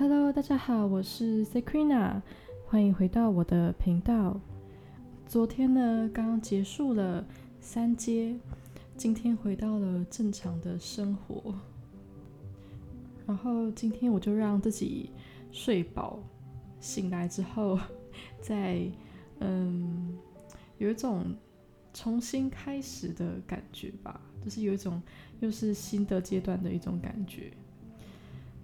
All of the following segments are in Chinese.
Hello，大家好，我是 Sakrina，欢迎回到我的频道。昨天呢，刚刚结束了三阶，今天回到了正常的生活。然后今天我就让自己睡饱，醒来之后，再嗯，有一种重新开始的感觉吧，就是有一种又是新的阶段的一种感觉。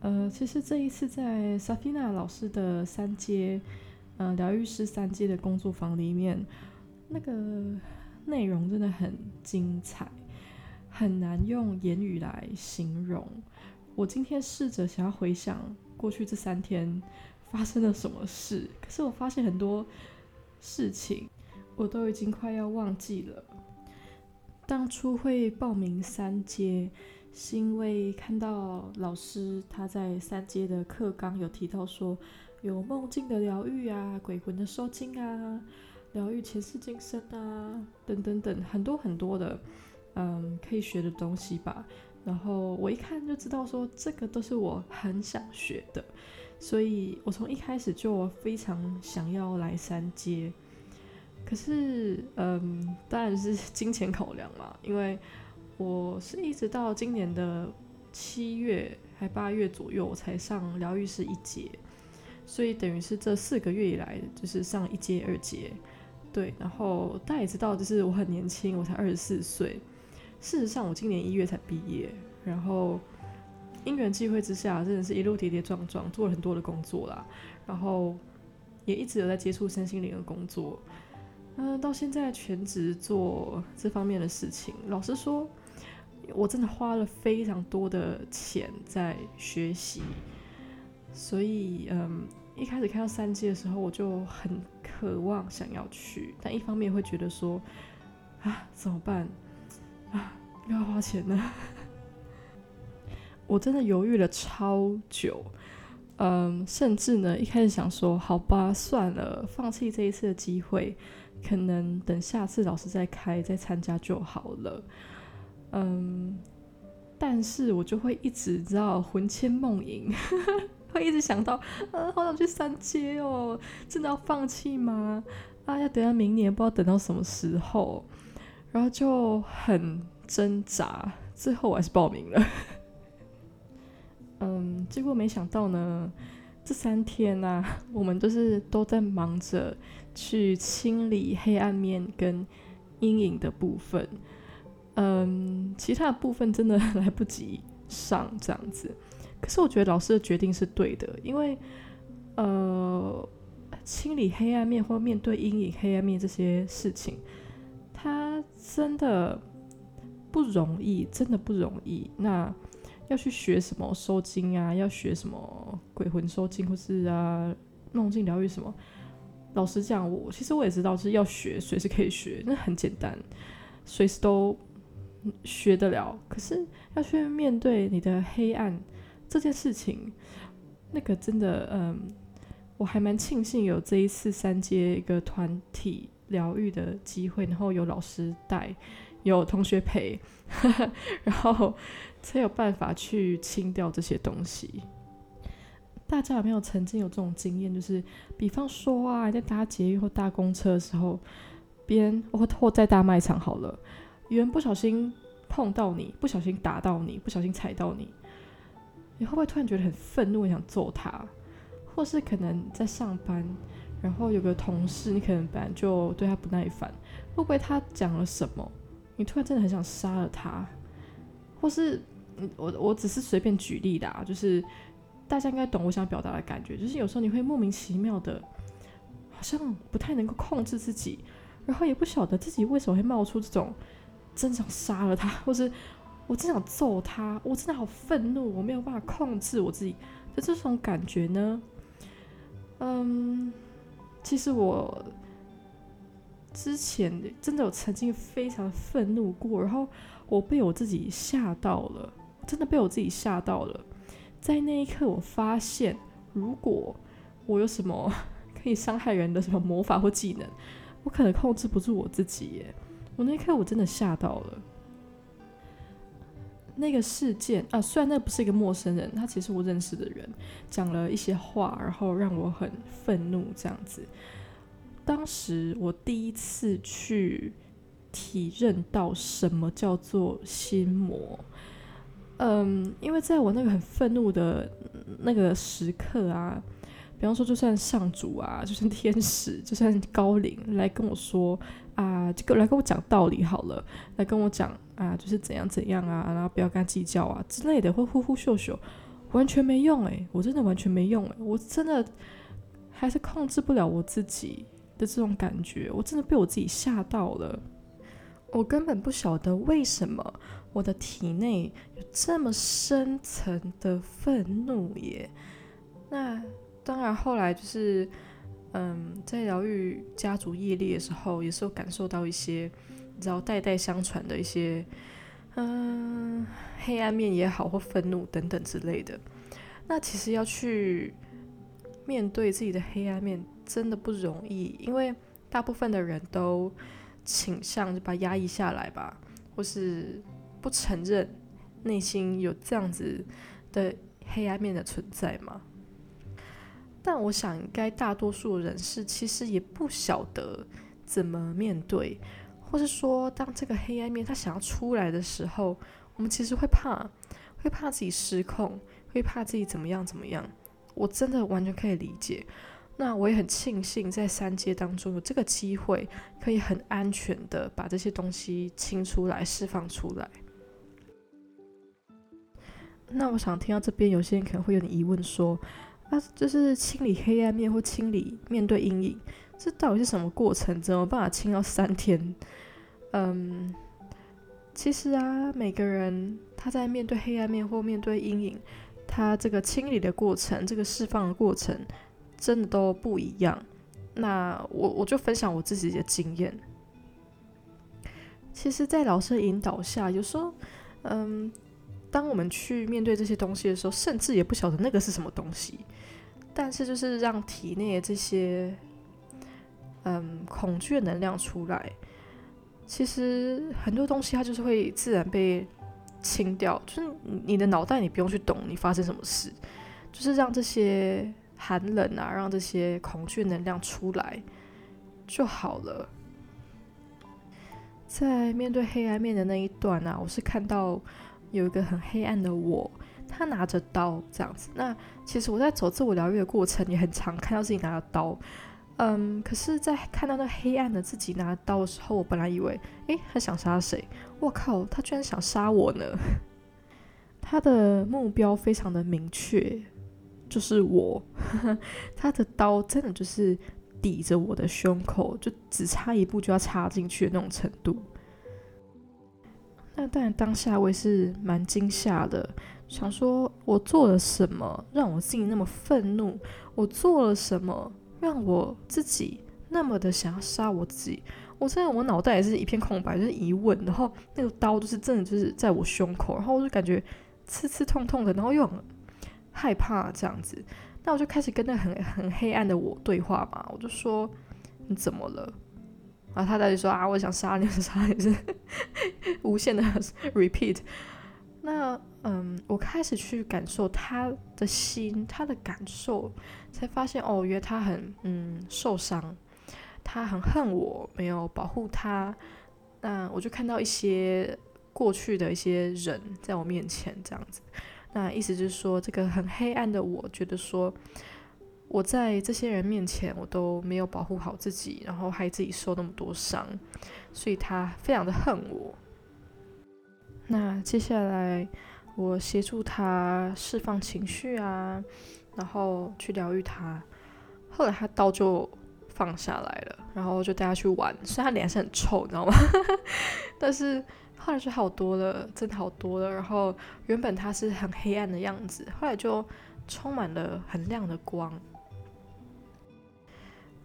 呃，其实这一次在 Safina 老师的三阶，呃，疗愈师三阶的工作坊里面，那个内容真的很精彩，很难用言语来形容。我今天试着想要回想过去这三天发生了什么事，可是我发现很多事情我都已经快要忘记了。当初会报名三阶。是因为看到老师他在三阶的课纲有提到说，有梦境的疗愈啊、鬼魂的收精啊、疗愈前世今生啊等等等很多很多的嗯可以学的东西吧。然后我一看就知道说，这个都是。我很想学的，所以我从一开始就非常想要来三阶。可是。嗯，当然是。金钱考量嘛，因为。我是一直到今年的七月还八月左右我才上疗愈师一节，所以等于是这四个月以来就是上一阶、二阶，对。然后大家也知道，就是我很年轻，我才二十四岁。事实上，我今年一月才毕业。然后因缘际会之下，真的是一路跌跌撞撞，做了很多的工作啦。然后也一直有在接触身心灵的工作，嗯，到现在全职做这方面的事情。老实说。我真的花了非常多的钱在学习，所以嗯，一开始看到三阶的时候，我就很渴望想要去，但一方面会觉得说，啊，怎么办？啊，又要花钱呢？我真的犹豫了超久，嗯，甚至呢，一开始想说，好吧，算了，放弃这一次的机会，可能等下次老师再开再参加就好了。嗯，但是我就会一直知道魂牵梦萦，会一直想到，呃、好想去三阶哦，真的要放弃吗？啊，要等到明年，不知道等到什么时候，然后就很挣扎，最后我还是报名了。嗯，结果没想到呢，这三天呢、啊，我们都是都在忙着去清理黑暗面跟阴影的部分。嗯，其他的部分真的来不及上这样子，可是我觉得老师的决定是对的，因为呃，清理黑暗面或面对阴影、黑暗面这些事情，它真的不容易，真的不容易。那要去学什么收惊啊，要学什么鬼魂收惊，或是啊梦境疗愈什么？老实讲，我其实我也知道，是要学，随时可以学，那很简单，随时都。学得了，可是要去面对你的黑暗这件事情，那个真的，嗯，我还蛮庆幸有这一次三阶一个团体疗愈的机会，然后有老师带，有同学陪，然后才有办法去清掉这些东西。大家有没有曾经有这种经验？就是比方说啊，在搭捷运或搭公车的时候，别人或或在大卖场好了。有人不小心碰到你，不小心打到你，不小心踩到你，你会不会突然觉得很愤怒，想揍他？或是可能在上班，然后有个同事，你可能本来就对他不耐烦，会不会他讲了什么，你突然真的很想杀了他？或是我我只是随便举例的啊，就是大家应该懂我想表达的感觉，就是有时候你会莫名其妙的，好像不太能够控制自己，然后也不晓得自己为什么会冒出这种。真想杀了他，或是我真想揍他，我真的好愤怒，我没有办法控制我自己的这种感觉呢。嗯，其实我之前真的有曾经非常愤怒过，然后我被我自己吓到了，真的被我自己吓到了。在那一刻，我发现如果我有什么 可以伤害人的什么魔法或技能，我可能控制不住我自己耶。我那一刻我真的吓到了，那个事件啊，虽然那不是一个陌生人，他其实我认识的人，讲了一些话，然后让我很愤怒这样子。当时我第一次去体认到什么叫做心魔。嗯，因为在我那个很愤怒的那个时刻啊，比方说，就算上主啊，就算天使，就算高龄来跟我说啊，这个来跟我讲道理好了，来跟我讲啊，就是怎样怎样啊，然后不要跟他计较啊之类的，会呼呼秀秀，完全没用诶，我真的完全没用诶，我真的还是控制不了我自己的这种感觉，我真的被我自己吓到了，我根本不晓得为什么。我的体内有这么深层的愤怒耶！那当然，后来就是，嗯，在疗愈家族业力的时候，也是有感受到一些，你知道，代代相传的一些，嗯，黑暗面也好，或愤怒等等之类的。那其实要去面对自己的黑暗面，真的不容易，因为大部分的人都倾向就把压抑下来吧，或是。不承认内心有这样子的黑暗面的存在吗？但我想，应该大多数人士其实也不晓得怎么面对，或是说，当这个黑暗面他想要出来的时候，我们其实会怕，会怕自己失控，会怕自己怎么样怎么样。我真的完全可以理解。那我也很庆幸，在三阶当中有这个机会，可以很安全的把这些东西清出来、释放出来。那我想听到这边，有些人可能会有点疑问，说：“啊，就是清理黑暗面或清理面对阴影，这到底是什么过程？怎么办法清到三天？”嗯，其实啊，每个人他在面对黑暗面或面对阴影，他这个清理的过程，这个释放的过程，真的都不一样。那我我就分享我自己的经验。其实，在老师的引导下，有时候，嗯。当我们去面对这些东西的时候，甚至也不晓得那个是什么东西，但是就是让体内的这些嗯恐惧的能量出来，其实很多东西它就是会自然被清掉，就是你的脑袋你不用去懂你发生什么事，就是让这些寒冷啊，让这些恐惧能量出来就好了。在面对黑暗面的那一段啊，我是看到。有一个很黑暗的我，他拿着刀这样子。那其实我在走自我疗愈的过程，也很常看到自己拿着刀。嗯，可是，在看到那黑暗的自己拿着刀的时候，我本来以为，诶，他想杀谁？我靠，他居然想杀我呢！他的目标非常的明确，就是我。他的刀真的就是抵着我的胸口，就只差一步就要插进去的那种程度。那当然，当下我也是蛮惊吓的，想说我做了什么让我自己那么愤怒？我做了什么让我自己那么的想要杀我自己？我真的，我脑袋也是一片空白，就是疑问。然后那个刀就是真的就是在我胸口，然后我就感觉刺刺痛痛的，然后又很害怕这样子。那我就开始跟那很很黑暗的我对话嘛，我就说你怎么了？然后他到底说啊，我想杀你，杀你是 无限的 repeat。那嗯，我开始去感受他的心，他的感受，才发现哦，原来他很嗯受伤，他很恨我没有保护他。那我就看到一些过去的一些人在我面前这样子。那意思就是说，这个很黑暗的我觉得说。我在这些人面前，我都没有保护好自己，然后害自己受那么多伤，所以他非常的恨我。那接下来，我协助他释放情绪啊，然后去疗愈他。后来他刀就放下来了，然后就带他去玩。虽然他脸还是很臭，你知道吗？但是后来就好多了，真的好多了。然后原本他是很黑暗的样子，后来就充满了很亮的光。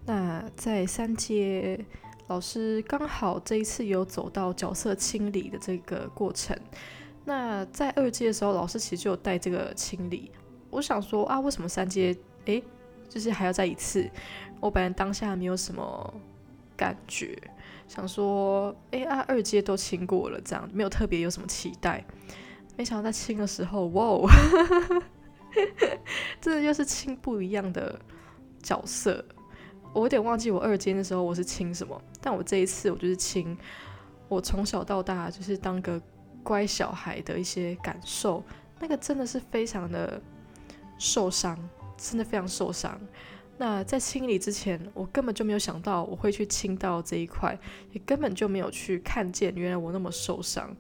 那在三阶，老师刚好这一次有走到角色清理的这个过程。那在二阶的时候，老师其实就有带这个清理。我想说啊，为什么三阶诶，就是还要再一次？我本来当下没有什么感觉，想说诶啊，二阶都清过了，这样没有特别有什么期待。没想到在清的时候，哇哦，这又是清不一样的角色。我有点忘记我二阶的时候我是亲什么，但我这一次我就是亲我从小到大就是当个乖小孩的一些感受，那个真的是非常的受伤，真的非常受伤。那在清理之前，我根本就没有想到我会去亲到这一块，也根本就没有去看见原来我那么受伤。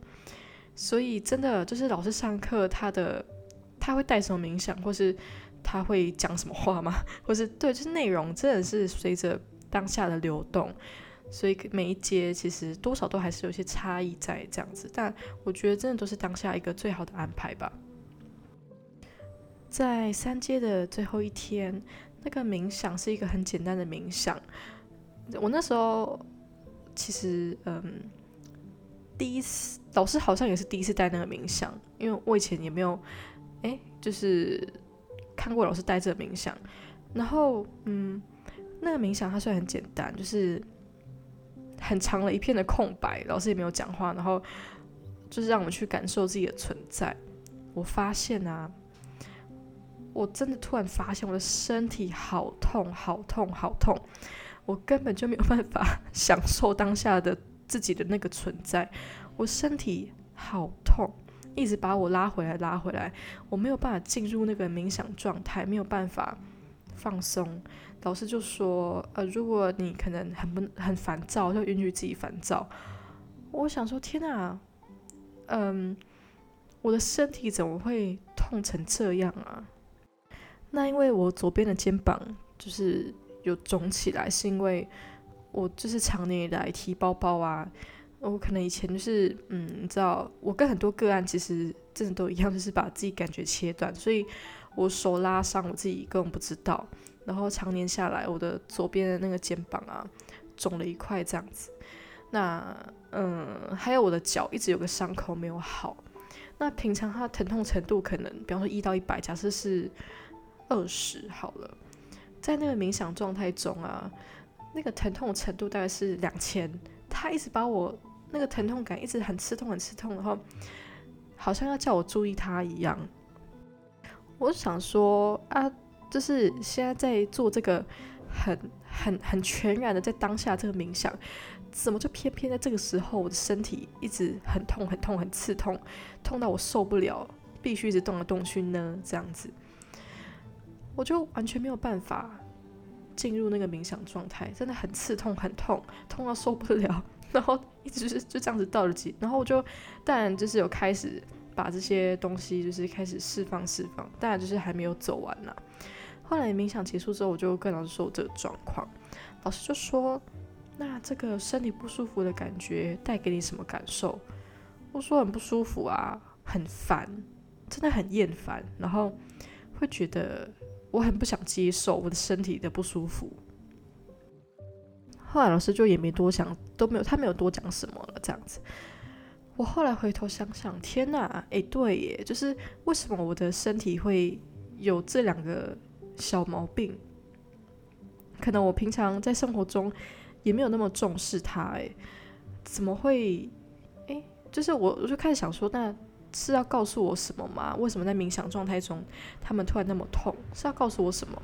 所以真的就是老师上课，他的他会带什么冥想，或是。他会讲什么话吗？或是对，就是内容真的是随着当下的流动，所以每一阶其实多少都还是有些差异在这样子。但我觉得真的都是当下一个最好的安排吧。在三阶的最后一天，那个冥想是一个很简单的冥想。我那时候其实嗯，第一次老师好像也是第一次带那个冥想，因为我以前也没有哎，就是。看过老师带这个冥想，然后嗯，那个冥想它虽然很简单，就是很长了一片的空白，老师也没有讲话，然后就是让我们去感受自己的存在。我发现啊，我真的突然发现我的身体好痛，好痛，好痛，我根本就没有办法 享受当下的自己的那个存在，我身体好痛。一直把我拉回来，拉回来，我没有办法进入那个冥想状态，没有办法放松。老师就说：“呃，如果你可能很不很烦躁，就允许自己烦躁。”我想说：“天哪，嗯，我的身体怎么会痛成这样啊？”那因为我左边的肩膀就是有肿起来，是因为我就是常年以来提包包啊。我可能以前就是，嗯，你知道，我跟很多个案其实真的都一样，就是把自己感觉切断，所以我手拉伤，我自己根本不知道。然后常年下来，我的左边的那个肩膀啊，肿了一块这样子。那，嗯，还有我的脚一直有个伤口没有好。那平常它疼痛程度可能，比方说一到一百，假设是二十好了，在那个冥想状态中啊，那个疼痛程度大概是两千，他一直把我。那个疼痛感一直很刺痛，很刺痛，然后好像要叫我注意它一样。我想说啊，就是现在在做这个很很很全然的在当下这个冥想，怎么就偏偏在这个时候，我的身体一直很痛、很痛、很刺痛，痛到我受不了，必须一直动来动去呢？这样子，我就完全没有办法进入那个冥想状态，真的很刺痛、很痛，痛到受不了。然后一直是就这样子到了几，然后我就当然就是有开始把这些东西就是开始释放释放，当然就是还没有走完呢。后来冥想结束之后，我就跟老师说我这个状况，老师就说：“那这个身体不舒服的感觉带给你什么感受？”我说：“很不舒服啊，很烦，真的很厌烦，然后会觉得我很不想接受我的身体的不舒服。”后来老师就也没多想，都没有，他没有多讲什么了，这样子。我后来回头想想，天哪，诶，对耶，就是为什么我的身体会有这两个小毛病？可能我平常在生活中也没有那么重视它，诶，怎么会？诶，就是我，我就开始想说，那是要告诉我什么吗？为什么在冥想状态中，他们突然那么痛？是要告诉我什么？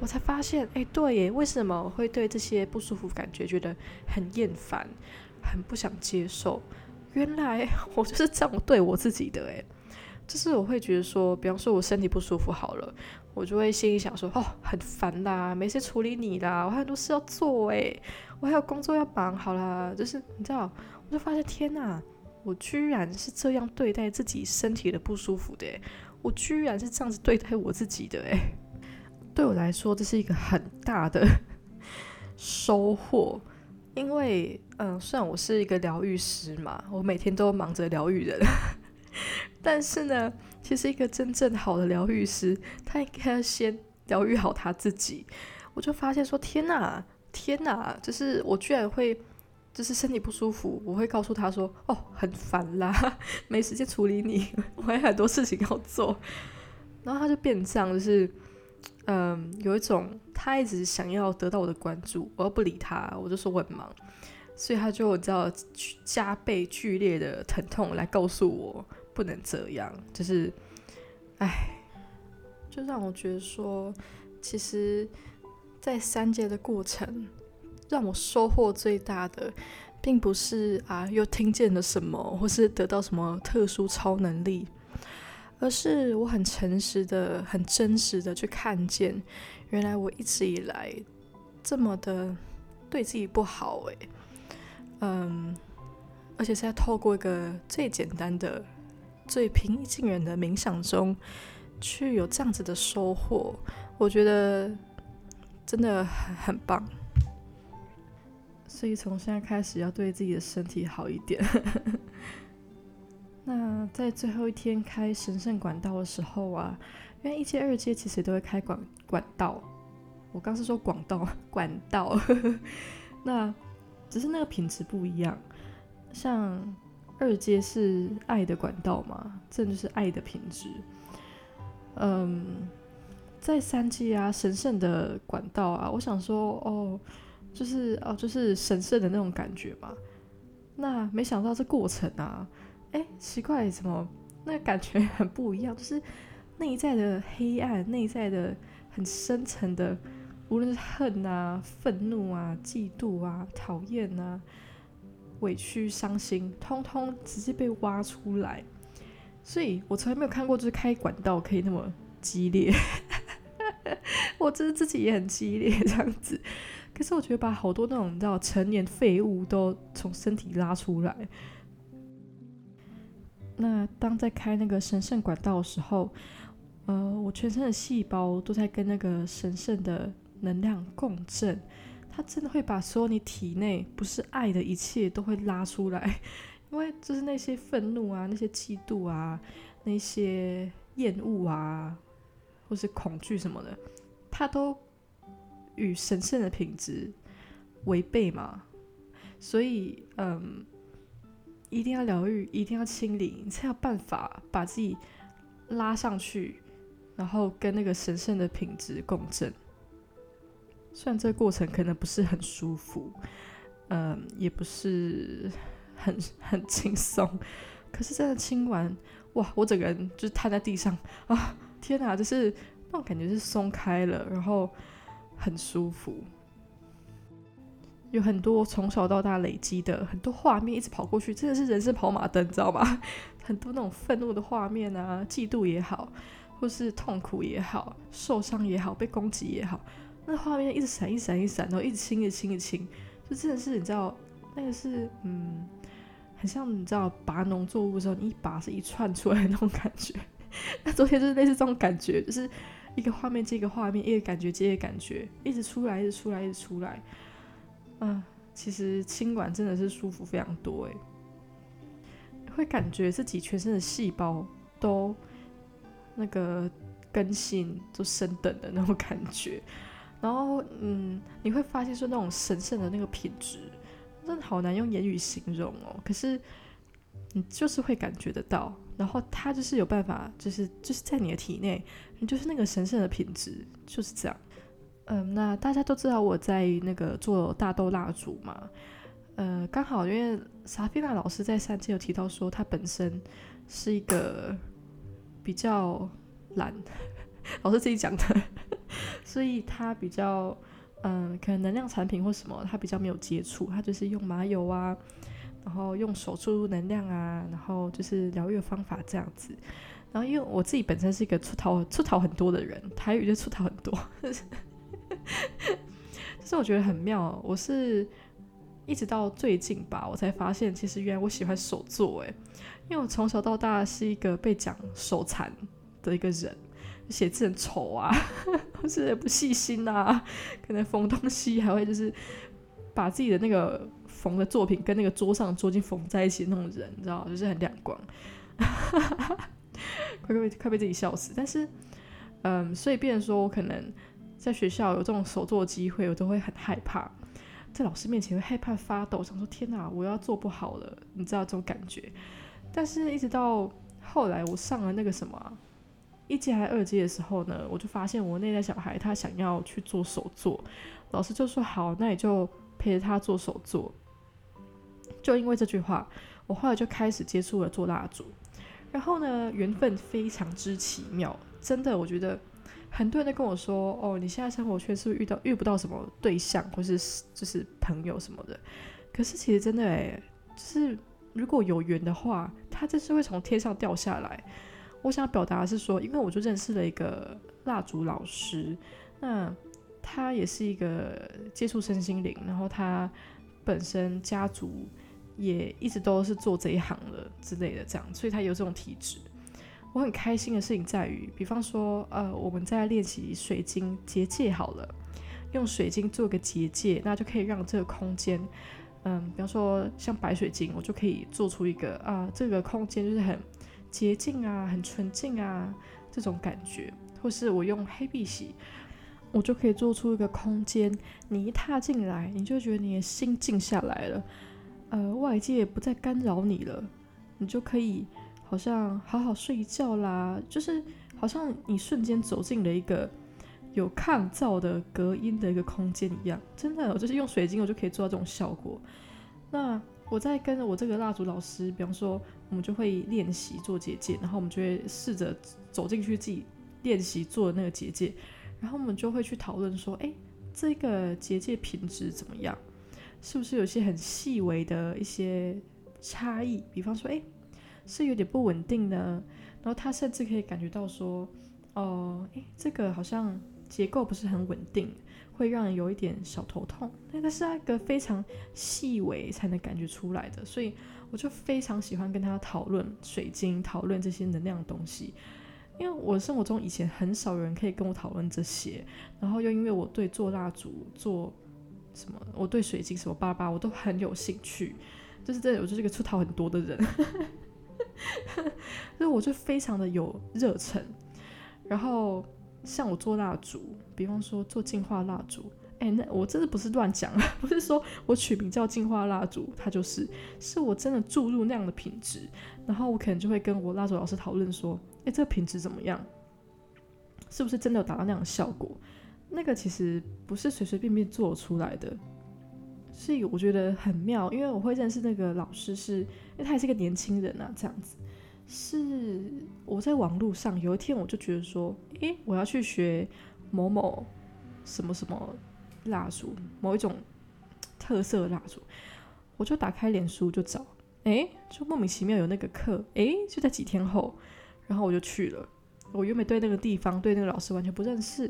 我才发现，哎，对耶，为什么会对这些不舒服感觉觉得很厌烦，很不想接受？原来 我就是这样对我自己的，哎，就是我会觉得说，比方说我身体不舒服好了，我就会心里想说，哦，很烦啦，没事处理你啦，我还有很多事要做，哎，我还有工作要忙，好啦，就是你知道，我就发现，天哪，我居然是这样对待自己身体的不舒服的，我居然是这样子对待我自己的，哎。对我来说，这是一个很大的 收获，因为，嗯、虽然我是一个疗愈师嘛，我每天都忙着疗愈人，但是呢，其实一个真正好的疗愈师，他应该要先疗愈好他自己。我就发现说，天哪，天哪，就是我居然会，就是身体不舒服，我会告诉他说，哦，很烦啦，没时间处理你，我还有很多事情要做，然后他就变这样，就是。嗯，有一种他一直想要得到我的关注，我又不理他，我就说我很忙，所以他就知道加倍剧烈的疼痛来告诉我不能这样，就是，哎，就让我觉得说，其实，在三阶的过程，让我收获最大的，并不是啊又听见了什么，或是得到什么特殊超能力，而是我很诚实的、很真实的去看见，原来我一直以来这么的对自己不好，哎，嗯，而且是在透过一个最简单的。最平易近人的冥想中，去有这样子的收获，我觉得真的很很棒。所以从现在开始要对自己的身体好一点。那在最后一天开神圣管道的时候啊，因为一阶、二阶其实都会开管管道，我刚是说管道管道，那只是那个品质不一样，像。二阶是爱的管道嘛，这就是爱的品质。嗯，在三阶啊，神圣的管道啊，我想说，哦，就是哦，就是神圣的那种感觉嘛。那没想到这过程啊，哎，奇怪，怎么那感觉很不一样？就是内在的黑暗，内在的很深层的，无论是恨啊、愤怒啊、嫉妒啊、讨厌啊。委屈、伤心，通通直接被挖出来，所以我从来没有看过，就是开管道可以那么激烈。我真的自己也很激烈这样子，可是我觉得把好多那种你知道成年废物都从身体拉出来。那当在开那个神圣管道的时候，呃，我全身的细胞都在跟那个神圣的能量共振。它真的会把所有你体内不是爱的一切都会拉出来，因为就是那些愤怒啊、那些嫉妒啊、那些厌恶啊，或是恐惧什么的，它都与神圣的品质违背嘛。所以，嗯，一定要疗愈，一定要清理，你才有办法把自己拉上去，然后跟那个神圣的品质共振。虽然这个过程可能不是很舒服，嗯，也不是很很轻松，可是真的清完，哇，我整个人就瘫在地上啊！天哪，就是那种感觉是松开了，然后很舒服。有很多从小到大累积的很多画面一直跑过去，真的是人生跑马灯，你知道吗？很多那种愤怒的画面啊，嫉妒也好，或是痛苦也好，受伤也好，被攻击也好。那画面一直闪，一闪，一闪，然后一直清，一清，一清，就真的是你知道，那个是嗯，很像你知道拔农作物的时候，你一拔是一串出来的那种感觉。那昨天就是类似这种感觉，就是一个画面接一个画面，一个感觉接一个感觉，一直出来，一直出来，一直出来。嗯，其实清管真的是舒服非常多哎，会感觉自己全身的细胞都那个更新，都升等的那种感觉。然后，嗯，你会发现说那种神圣的那个品质，真的好难用言语形容哦。可是，你就是会感觉得到，然后它就是有办法，就是就是在你的体内，就是那个神圣的品质，就是这样。嗯，那大家都知道我在那个做大豆蜡烛嘛，呃，刚好因为萨菲娜老师在三阶有提到说，她本身是一个比较懒，老师自己讲的。所以他比较，嗯，可能能量产品或什么，他比较没有接触，他就是用麻油啊，然后用手注入能量啊，然后就是疗愈方法这样子。然后因为我自己本身是一个出逃出逃很多的人，台语就出逃很多，就是我觉得很妙。我是一直到最近吧，我才发现其实原来我喜欢手作，诶，因为我从小到大是一个被讲手残的一个人。写字很丑啊，或是不细心啊，可能缝东西还会就是把自己的那个缝的作品跟那个桌上桌巾缝在一起的那种人，你知道，就是很亮光，快被快被自己笑死。但是，嗯，所以变成说我可能在学校有这种手作机会，我都会很害怕，在老师面前会害怕发抖，想说天哪，我要做不好了，你知道这种感觉。但是一直到后来，我上了那个什么。一阶还二阶的时候呢，我就发现我内在小孩他想要去做手作，老师就说好，那你就陪着他做手作。就因为这句话，我后来就开始接触了做蜡烛。然后呢，缘分非常之奇妙，真的，我觉得很多人都跟我说，哦，你现在生活圈是不是遇到遇不到什么对象，或是就是朋友什么的？可是其实真的诶，就是如果有缘的话，他真是会从天上掉下来。我想表达的是说，因为我就认识了一个蜡烛老师，那他也是一个接触身心灵，然后他本身家族。也一直都是做这一行的之类的，这样，所以他有这种体质。我很开心的事情在于，比方说，呃，我们在练习水晶结界好了，用水晶做个结界，那就可以让这个空间，嗯，比方说像白水晶，我就可以做出一个啊、这个空间就是很洁净啊，很纯净啊这种感觉。或是我用黑碧玺，我就可以做出一个空间，你一踏进来，你就觉得你的心静下来了。呃，外界不再干扰你了，你就可以好像好好睡一觉啦，就是好像你瞬间走进了一个有抗噪的隔音的一个空间一样，真的，我就是用水晶，我就可以做到这种效果。那我在跟着我这个蜡烛老师，比方说，我们就会练习做结界，然后我们就会试着走进去自己练习做的那个结界，然后我们就会去讨论说，哎，这个结界品质怎么样？是不是有些很细微的一些差异？比方说，诶，是有点不稳定呢？然后他甚至可以感觉到说，哦，诶，这个好像结构不是很稳定，会让人有一点小头痛。但它是那个非常细微才能感觉出来的，所以我就非常喜欢跟他讨论水晶，讨论这些能量的东西。因为我生活中以前很少有人可以跟我讨论这些，然后又因为我对做蜡烛做。什么？我对水晶什么巴巴，我都很有兴趣。就是这，我就是一个出逃很多的人，所以我就非常的有热忱。然后像我做蜡烛，比方说做净化蜡烛，哎，那我真的不是乱讲，不是说我取名叫净化蜡烛，它就是，是我真的注入那样的品质。然后我可能就会跟我蜡烛老师讨论说，哎，这个品质怎么样？是不是真的有达到那样的效果？那个其实不是随随便便做出来的，所以我觉得很妙。因为我会认识那个老师是，因为他也是个年轻人啊，这样子。是我在网络上有一天我就觉得说，诶，我要去学某某什么什么蜡烛，某一种特色蜡烛，我就打开脸书就找，诶，就莫名其妙有那个课，诶，就在几天后，然后我就去了。我原本对那个地方对那个老师完全不认识。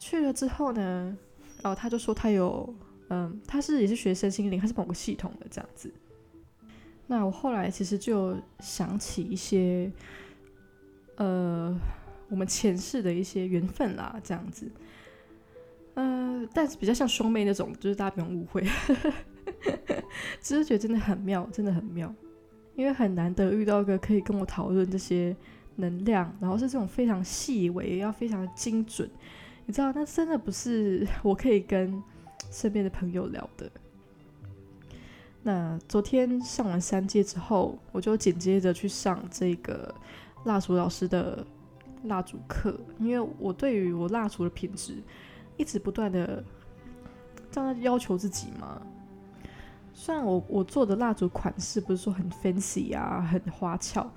去了之后呢，然后他就说他有，嗯，他是也是学生心灵，他是某个系统的这样子。那我后来其实就想起一些，呃，我们前世的一些缘分啦，这样子。呃，但是比较像兄妹那种，就是大家不用误会，只是觉得真的很妙，真的很妙，因为很难得遇到一个可以跟我讨论这些能量，然后是这种非常细微，要非常精准。你知道，那真的不是 我可以跟身边的朋友聊的。那昨天上完三阶之后，我就紧接着去上这个蜡烛老师的蜡烛课，因为我对于我蜡烛的品质一直不断的这样要求自己嘛。虽然我我做的蜡烛款式不是说很 fancy 啊，很花俏，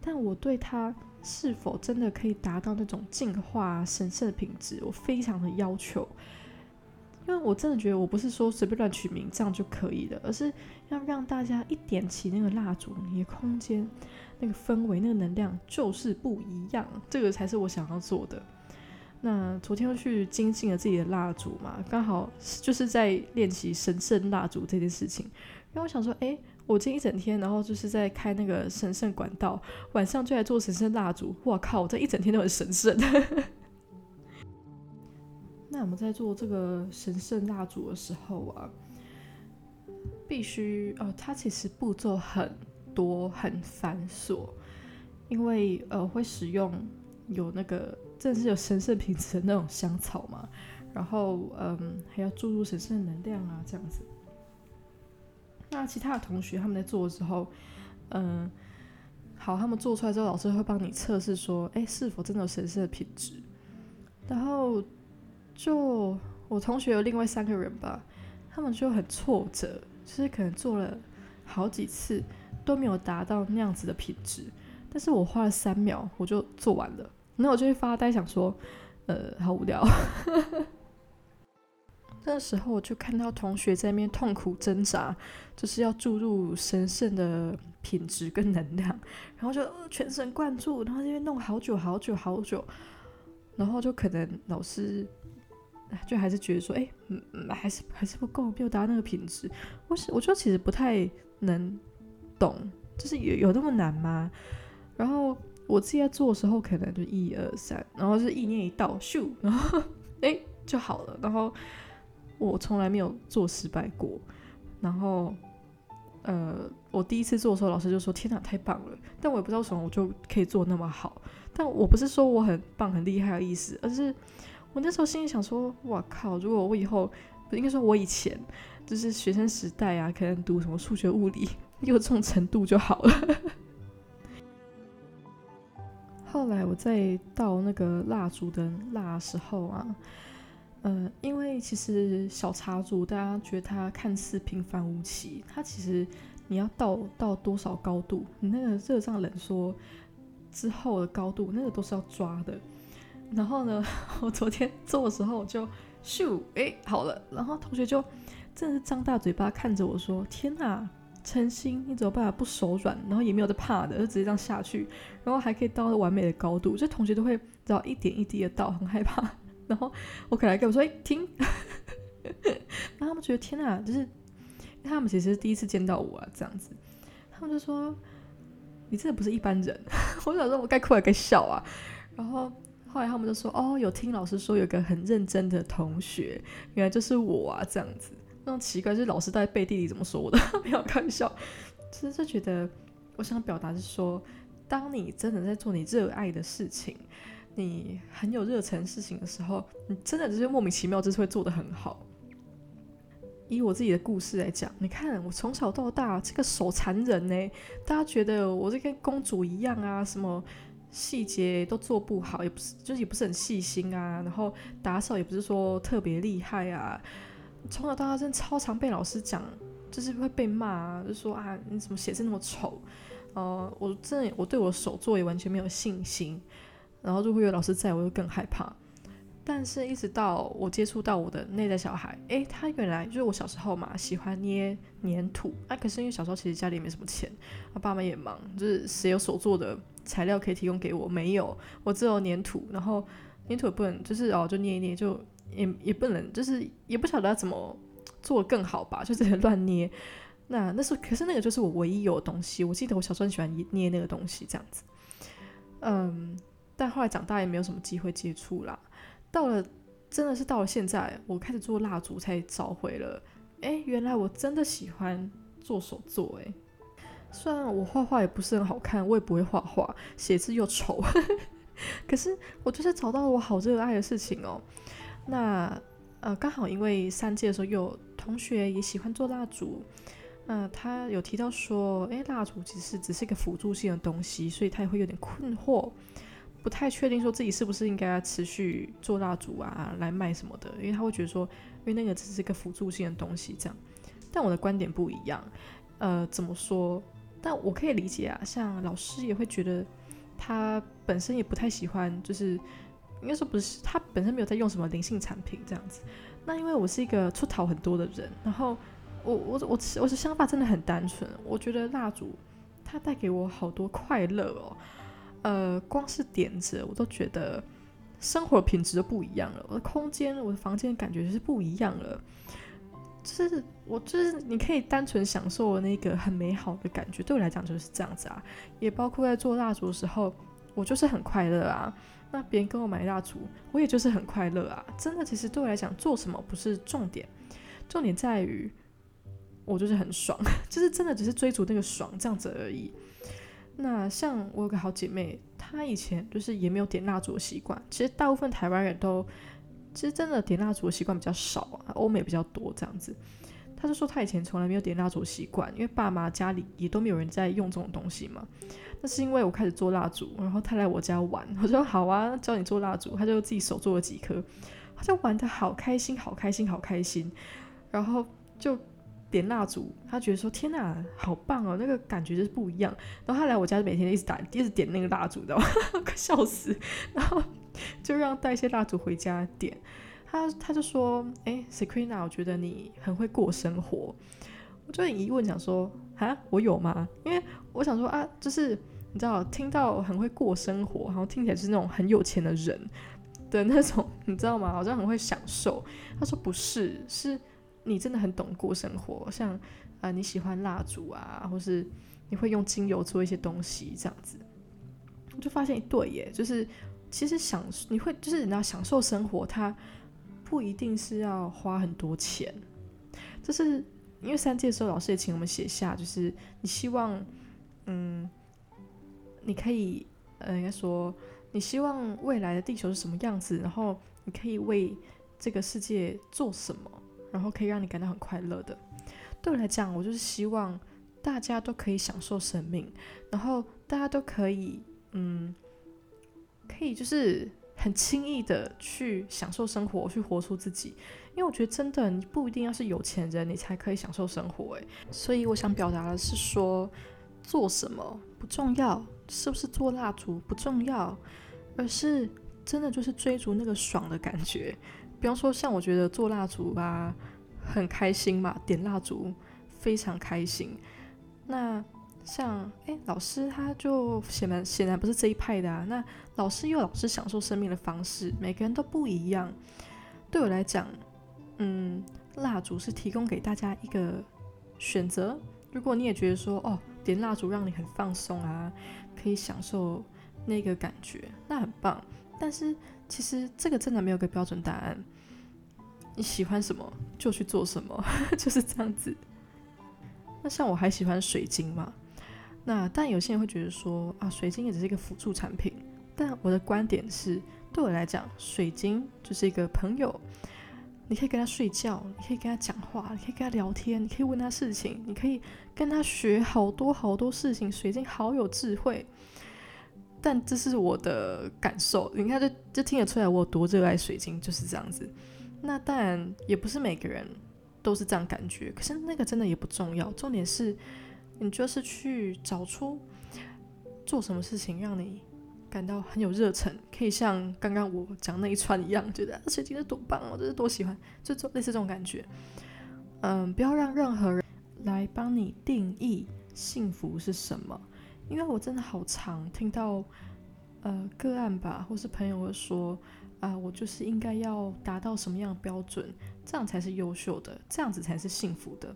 但我对它。是否真的可以达到那种净化神圣的品质？我非常的要求，因为我真的觉得我不是说随便乱取名这样就可以了，而是要让大家一点起那个蜡烛，你的空间那个氛围、那个能量就是不一样，这个才是我想要做的。那昨天又去精进了自己的蜡烛嘛，刚好就是在练习神圣蜡烛这件事情，因为我想说，哎。我今一整天，然后就是在开那个神圣管道，晚上就来做神圣蜡烛。我靠，我这一整天都很神圣。那我们在做这个神圣蜡烛的时候啊，必须呃，它其实步骤很多，很繁琐，因为呃会使用有那个真的是有神圣品质的那种香草嘛，然后嗯、呃、还要注入神圣能量啊，这样子。那其他的同学他们在做的时候，嗯，好，他们做出来之后，老师会帮你测试说，哎，是否真的有神圣的品质？然后就我同学有另外三个人吧，他们就很挫折，就是可能做了好几次都没有达到那样子的品质，但是我花了三秒我就做完了，然后我就会发呆想说，呃，好无聊。那时候我就看到同学在那边痛苦挣扎，就是要注入神圣的品质跟能量，然后就全神贯注，然后这边弄好久好久好久，然后就可能老师就还是觉得说，哎，嗯，还是还是不够，没有达到那个品质。我是我觉得其实不太能懂，就是有有那么难吗？然后我自己在做的时候，可能就一二三，然后是意念一到，咻，然后 哎就好了，然后。我从来没有做失败过，然后，呃，我第一次做的时候，老师就说：“天哪，太棒了！”但我也不知道什么我就可以做那么好。但我不是说我很棒、很厉害的意思，而是我那时候心里想说：“哇靠！如果我以后，不应该说我以前，就是学生时代啊，可能读什么数学、物理，有这种程度就好了。”后来我在倒那个蜡烛的蜡时候啊。呃，因为其实小茶烛，大家觉得它看似平凡无奇，它其实你要到到多少高度，你那个热胀冷缩之后的高度，那个都是要抓的。然后呢，我昨天做的时候我就咻，哎，好了。然后同学就真的是张大嘴巴看着我说：“天哪，陈星，你怎么办法不手软？然后也没有在怕的，就直接这样下去，然后还可以到完美的高度。”就同学都会知道一点一滴的倒，很害怕。然后我可能跟我说：“哎，听。”然后他们觉得天哪，就是因为他们其实是第一次见到我啊，这样子，他们就说：“你真的不是一般人。”我想说，我该哭还该笑啊。然后后来他们就说：“哦，有听老师说有个很认真的同学，原来就是我啊，这样子。”那种奇怪，就是老师在背地里怎么说我的？没有开玩笑，其实就觉得我想表达是说，当你真的在做你热爱的事情。你很有热忱事情的时候，你真的就是莫名其妙，就是会做得很好。以我自己的故事来讲，你看我从小到大这个手残人呢，大家觉得我这跟公主一样啊，什么细节都做不好，也不是，就是也不是很细心啊，然后打扫也不是说特别厉害啊。从小到大真的超常被老师讲，就是会被骂啊，就说啊你怎么写字那么丑？呃，我真的我对我手作也完全没有信心。然后如果有老师在，我就更害怕。但是，一直到我接触到我的内在小孩，诶，他原来就是我小时候嘛，喜欢捏黏土。啊，可是因为小时候其实家里没什么钱，啊，爸妈也忙，就是谁有手做的材料可以提供给我？没有，我只有黏土。然后黏土也不能，就是哦，就捏一捏，就也也不能，就是也不晓得要怎么做更好吧，就只能乱捏。那那是，可是那个就是我唯一有的东西。我记得我小时候很喜欢捏那个东西，这样子，嗯。但后来长大也没有什么机会接触啦。到了，真的是到了现在，我开始做蜡烛才找回了。哎，原来我真的喜欢做手作。哎，虽然我画画也不是很好看，我也不会画画，写字又丑，可是我就是找到了我好热爱的事情哦。那呃，刚好因为三届的时候有同学也喜欢做蜡烛，那他有提到说，哎，蜡烛其实只是一个辅助性的东西，所以他也会有点困惑。不太确定说自己是不是应该持续做蜡烛啊，来卖什么的，因为他会觉得说，因为那个只是一个辅助性的东西这样。但我的观点不一样，呃，怎么说？但我可以理解啊，像老师也会觉得他本身也不太喜欢，就是应该说不是他本身没有在用什么灵性产品这样子。那因为我是一个出逃很多的人，然后我我我我的想法真的很单纯，我觉得蜡烛它带给我好多快乐哦。呃，光是点着我都觉得生活品质都不一样了。我的空间，我的房间感觉就是不一样了。就是我就是你可以单纯享受那个很美好的感觉，对我来讲就是这样子啊。也包括在做蜡烛的时候，我就是很快乐啊。那别人跟我买蜡烛，我也就是很快乐啊。真的，其实对我来讲，做什么不是重点，重点在于我就是很爽，就是真的只是追逐那个爽这样子而已。那像我有个好姐妹，她以前就是也没有点蜡烛的习惯。其实大部分台湾人都，其实真的点蜡烛的习惯比较少啊，欧美比较多这样子。她就说她以前从来没有点蜡烛的习惯，因为爸妈家里也都没有人在用这种东西嘛。那是因为我开始做蜡烛，然后她来我家玩，我说好啊，教你做蜡烛，她就自己手做了几颗，她就玩得好开心，好开心，好开心，然后就点蜡烛，他觉得说天哪，好棒哦，那个感觉就是不一样。然后他来我家就每天一直打，一直点那个蜡烛，知道吗？快笑死。然后就让带一些蜡烛回家点。他他就说，哎，Sakrina，我觉得你很会过生活。我就很疑问，想说，啊，我有吗？因为我想说啊，就是你知道，听到很会过生活，好像听起来是那种很有钱的人的那种，你知道吗？好像很会享受。他说不是，是。你真的很懂过生活，像啊、呃，你喜欢蜡烛啊，或是你会用精油做一些东西这样子，我就发现一对耶，就是其实享你会就是你要享受生活，它不一定是要花很多钱，就是因为三阶的时候老师也请我们写下，就是你希望嗯，你可以呃应该说你希望未来的地球是什么样子，然后你可以为这个世界做什么。然后可以让你感到很快乐的。对我来讲，我就是希望大家都可以享受生命，然后大家都可以，嗯，可以就是很轻易的去享受生活，去活出自己。因为我觉得真的，你不一定要是有钱人，你才可以享受生活。诶，所以我想表达的是说，做什么不重要，是不是做蜡烛不重要，而是真的就是追逐那个爽的感觉。比方说，像我觉得做蜡烛吧，很开心嘛，点蜡烛非常开心。那像诶，老师他就显然显然不是这一派的啊。那老师又老师享受生命的方式，每个人都不一样。对我来讲，嗯，蜡烛是提供给大家一个选择。如果你也觉得说，哦，点蜡烛让你很放松啊，可以享受那个感觉，那很棒。但是其实这个真的没有个标准答案，你喜欢什么就去做什么，就是这样子。那像我还喜欢水晶嘛，那但有些人会觉得说啊，水晶也只是一个辅助产品。但我的观点是，对我来讲，水晶就是一个朋友，你可以跟他睡觉，你可以跟他讲话，你可以跟他聊天，你可以问他事情，你可以跟他学好多好多事情。水晶好有智慧。但这是我的感受，你看，就就听得出来我有多热爱水晶，就是这样子。那当然也不是每个人都是这样感觉，可是那个真的也不重要。重点是，你就是去找出做什么事情让你感到很有热忱，可以像刚刚我讲那一串一样，觉得水晶是多棒哦，这是多喜欢，就做类似这种感觉。嗯，不要让任何人来帮你定义幸福是什么。因为我真的好常听到，呃，个案吧，或是朋友会说，啊、我就是应该要达到什么样的标准，这样才是优秀的，这样子才是幸福的。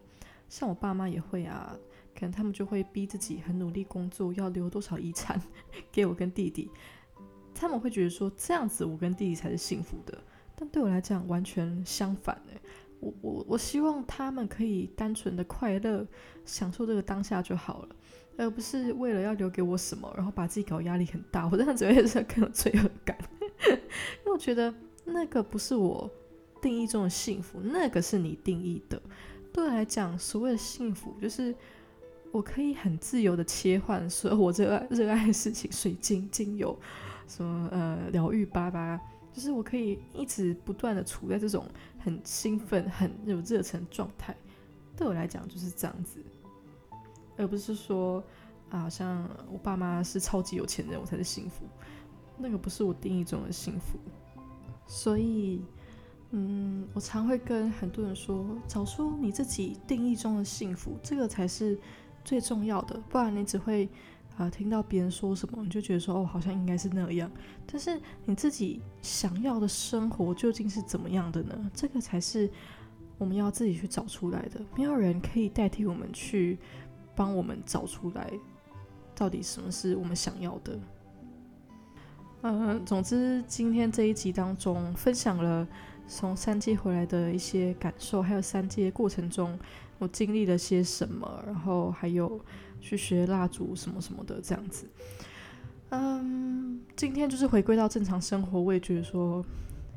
像我爸妈也会啊，可能他们就会逼自己很努力工作，要留多少遗产 给我跟弟弟，他们会觉得说这样子我跟弟弟才是幸福的。但对我来讲完全相反哎，我我我希望他们可以单纯的快乐，享受这个当下就好了。而不是为了要留给我什么，然后把自己搞压力很大，我这样子也是更有罪恶感。因为我觉得那个不是我定义中的幸福，那个是你定义的。对我来讲，所谓的幸福就是我可以很自由的切换所有我热爱热爱的事情，水晶、精油，什么呃疗愈巴巴，就是我可以一直不断的处在这种很兴奋、很有热忱状态。对我来讲就是这样子。而不是说啊，像我爸妈是超级有钱人，我才是幸福。那个不是我定义中的幸福。所以，嗯，我常会跟很多人说，找出你自己定义中的幸福，这个才是最重要的。不然你只会啊，听到别人说什么，你就觉得说哦，好像应该是那样。但是你自己想要的生活究竟是怎么样的呢？这个才是我们要自己去找出来的。没有人可以代替我们去。帮我们找出来，到底什么是我们想要的。嗯，总之今天这一集当中分享了从三阶回来的一些感受，还有三阶过程中我经历了些什么，然后还有去学蜡烛什么什么的这样子。嗯，今天就是回归到正常生活，我也觉得说，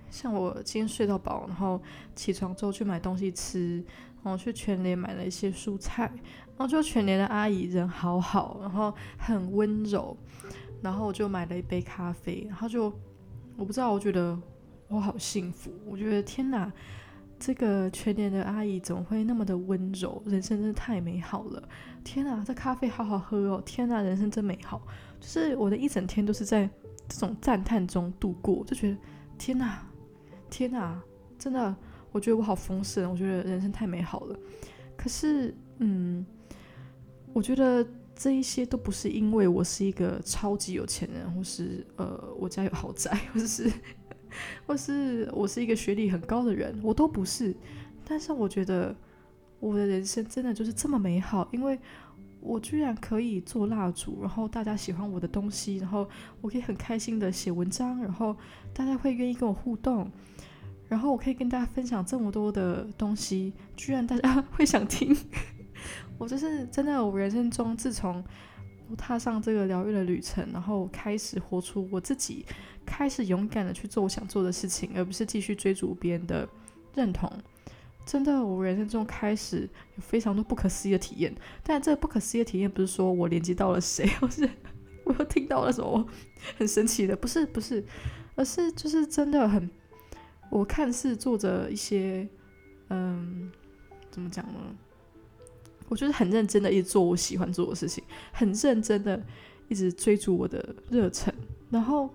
像我今天睡到饱，然后起床之后去买东西吃，然后去全联买了一些蔬菜。然后就全年的阿姨人好好，然后很温柔，然后我就买了一杯咖啡，然后就我不知道，我觉得我好幸福，我觉得天哪，这个全年的阿姨怎么会那么的温柔？人生真的太美好了！天哪，这咖啡好好喝哦！天哪，人生真美好！就是我的一整天都是在这种赞叹中度过，就觉得天哪，天哪，真的，我觉得我好丰盛，我觉得人生太美好了。可是，嗯，我觉得这一些都不是因为我是一个超级有钱人，或是呃，我家有豪宅，或是。或是我是一个学历很高的人，我都不是。但是我觉得我的人生真的就是这么美好，因为我居然可以做蜡烛，然后大家喜欢我的东西，然后我可以很开心的写文章，然后大家会愿意跟我互动，然后我可以跟大家分享这么多的东西，居然大家 会想听。我就是真的，我人生中自从我踏上这个疗愈的旅程，然后开始活出我自己。开始勇敢的去做我想做的事情，而不是继续追逐别人的认同。真的，我人生中开始有非常多不可思议的体验。但这个不可思议的体验不是说我连接到了谁，或是我又听到了什么很神奇的，不是不是，而是就是真的很，我看似做着一些，嗯，怎么讲呢？我就是很认真的一直做我喜欢做的事情，很认真的一直追逐我的热忱，然后。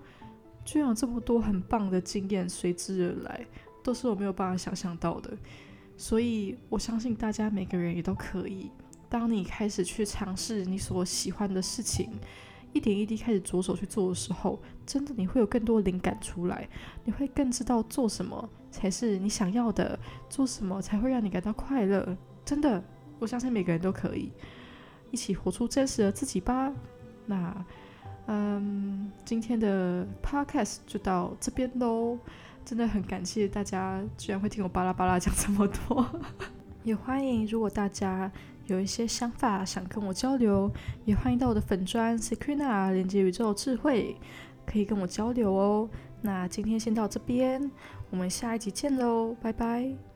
居然有这么多很棒的经验随之而来，都是我没有办法想象到的。所以我相信大家每个人也都可以。当你开始去尝试你所喜欢的事情，一点一滴开始着手去做的时候，真的你会有更多灵感出来，你会更知道做什么才是你想要的，做什么才会让你感到快乐。真的，我相信每个人都可以一起活出真实的自己吧。那。嗯，今天的 podcast 就到这边喽。真的很感谢大家，居然会听我巴拉巴拉讲这么多。也欢迎，如果大家有一些想法想跟我交流，也欢迎到我的粉专 Cekrina 连接宇宙智慧，可以跟我交流哦。那今天先到这边，我们下一集见喽，拜拜。